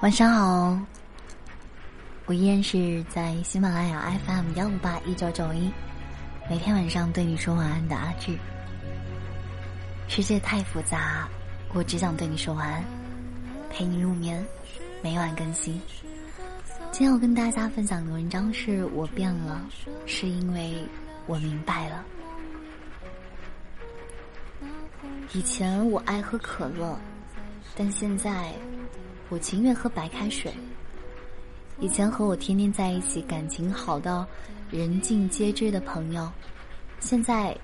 晚上好，我依然是在喜马拉雅 FM 幺五八一九九一，每天晚上对你说晚安的阿志。世界太复杂，我只想对你说晚安，陪你入眠，每晚更新。今天要跟大家分享的文章是我变了，是因为我明白了。以前我爱喝可乐，但现在。我情愿喝白开水。以前和我天天在一起、感情好到人尽皆知的朋友，现在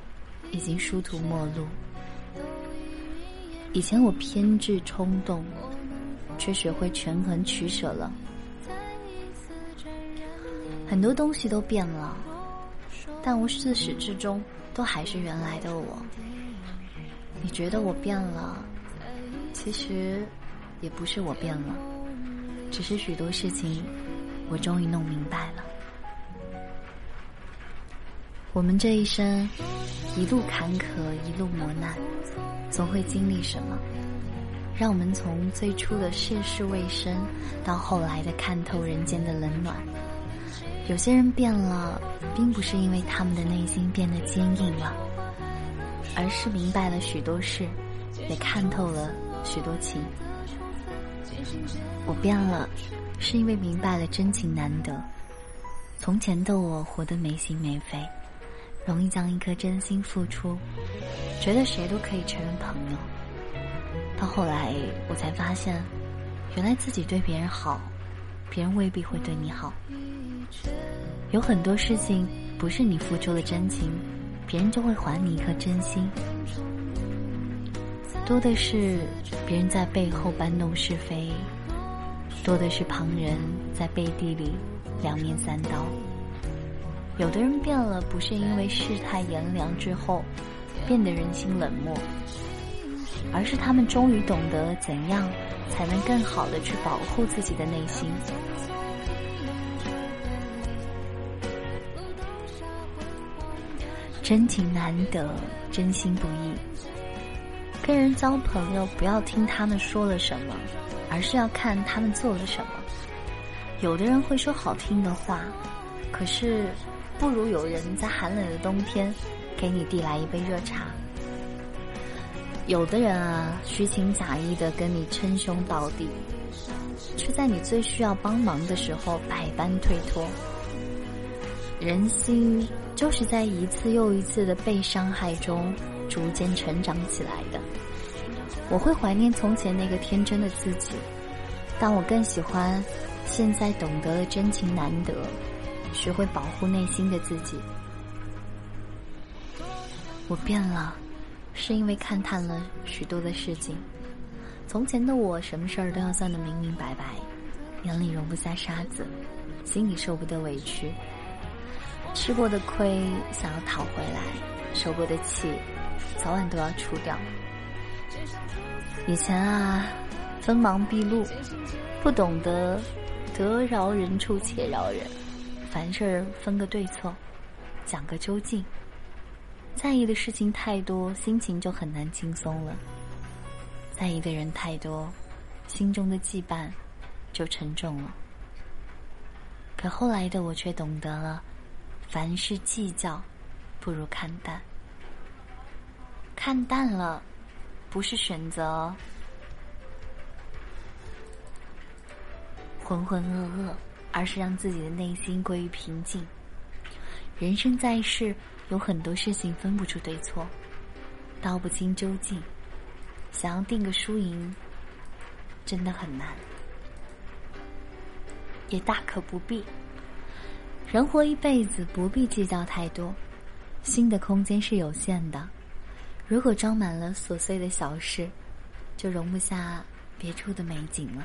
已经殊途末路。以前我偏执冲动，却学会权衡取舍了。很多东西都变了，但我自始至终都还是原来的我。你觉得我变了，其实。也不是我变了，只是许多事情，我终于弄明白了。我们这一生，一路坎坷，一路磨难，总会经历什么，让我们从最初的涉世未深，到后来的看透人间的冷暖。有些人变了，并不是因为他们的内心变得坚硬了，而是明白了许多事，也看透了许多情。我变了，是因为明白了真情难得。从前的我活得没心没肺，容易将一颗真心付出，觉得谁都可以成为朋友。到后来，我才发现，原来自己对别人好，别人未必会对你好。有很多事情，不是你付出了真情，别人就会还你一颗真心。多的是别人在背后搬弄是非，多的是旁人在背地里两面三刀。有的人变了，不是因为世态炎凉之后变得人心冷漠，而是他们终于懂得怎样才能更好的去保护自己的内心。真情难得，真心不易。跟人交朋友，不要听他们说了什么，而是要看他们做了什么。有的人会说好听的话，可是不如有人在寒冷的冬天给你递来一杯热茶。有的人啊，虚情假意的跟你称兄道弟，却在你最需要帮忙的时候百般推脱。人心就是在一次又一次的被伤害中。逐渐成长起来的，我会怀念从前那个天真的自己，但我更喜欢现在懂得了真情难得，学会保护内心的自己。我变了，是因为看淡了许多的事情。从前的我，什么事儿都要算得明明白白，眼里容不下沙子，心里受不得委屈，吃过的亏想要讨回来，受过的气。早晚都要除掉。以前啊，锋芒毕露，不懂得得饶人处且饶人，凡事分个对错，讲个究竟。在意的事情太多，心情就很难轻松了；在意的人太多，心中的羁绊就沉重了。可后来的我却懂得了，凡事计较，不如看淡。看淡了，不是选择浑浑噩噩，而是让自己的内心归于平静。人生在世，有很多事情分不出对错，道不清究竟，想要定个输赢，真的很难，也大可不必。人活一辈子，不必计较太多，心的空间是有限的。如果装满了琐碎的小事，就容不下别处的美景了。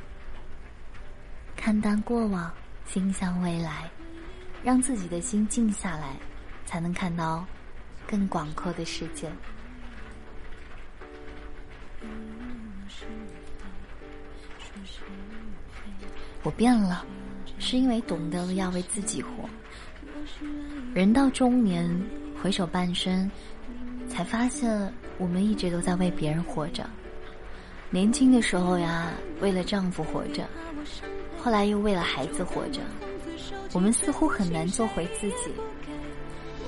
看淡过往，心向未来，让自己的心静下来，才能看到更广阔的世界。我变了，是因为懂得了要为自己活。人到中年，回首半生。才发现，我们一直都在为别人活着。年轻的时候呀，为了丈夫活着，后来又为了孩子活着，我们似乎很难做回自己，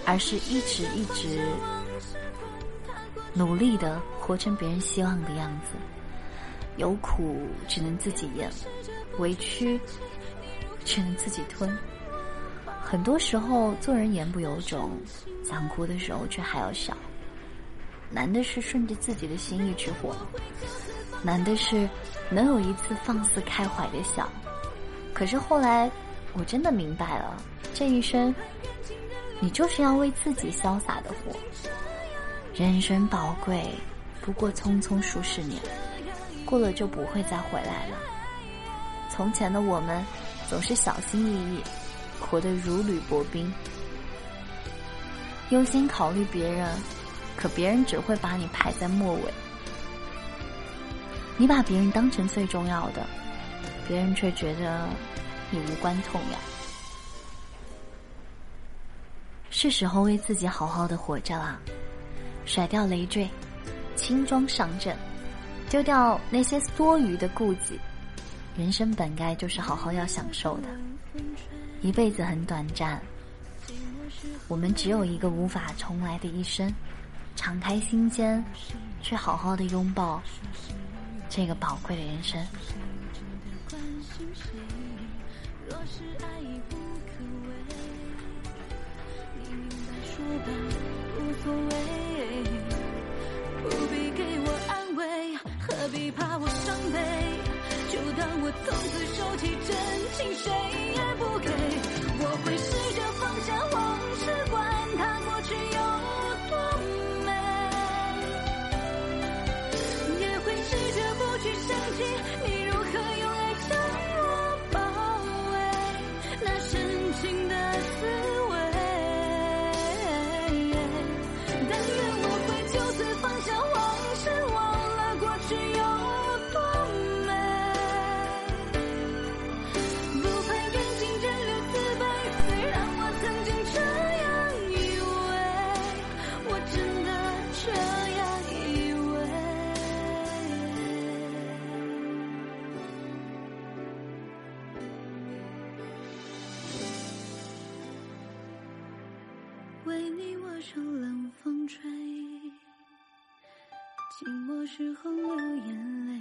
而是一直一直努力的活成别人希望的样子。有苦只能自己咽，委屈只能自己吞。很多时候做人言不由衷，想哭的时候却还要笑。难的是顺着自己的心意去活，难的是能有一次放肆开怀的笑。可是后来我真的明白了，这一生你就是要为自己潇洒的活。人生宝贵，不过匆匆数十年，过了就不会再回来了。从前的我们总是小心翼翼。活得如履薄冰，优先考虑别人，可别人只会把你排在末尾。你把别人当成最重要的，别人却觉得你无关痛痒。是时候为自己好好的活着了，甩掉累赘，轻装上阵，丢掉那些多余的顾忌。人生本该就是好好要享受的。一辈子很短暂，我们只有一个无法重来的一生，敞开心间，去好好的拥抱这个宝贵的人生。若是爱已无可为你，明白说吧，无所谓不必给我安慰，何必怕我伤悲？就当我从此收起真情，谁也不给。我会试着放下往事，管它过去有时候流眼泪。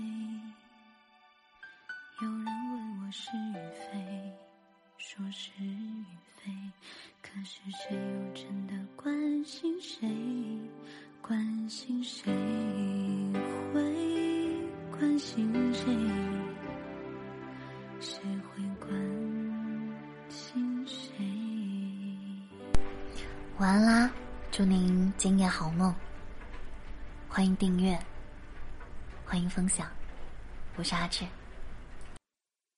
有人问我是与非，说是与非，可是谁又真的关心谁？关心谁会关心谁？谁会关心谁？晚安啦，祝您今夜好梦。欢迎订阅，欢迎分享，我是阿志。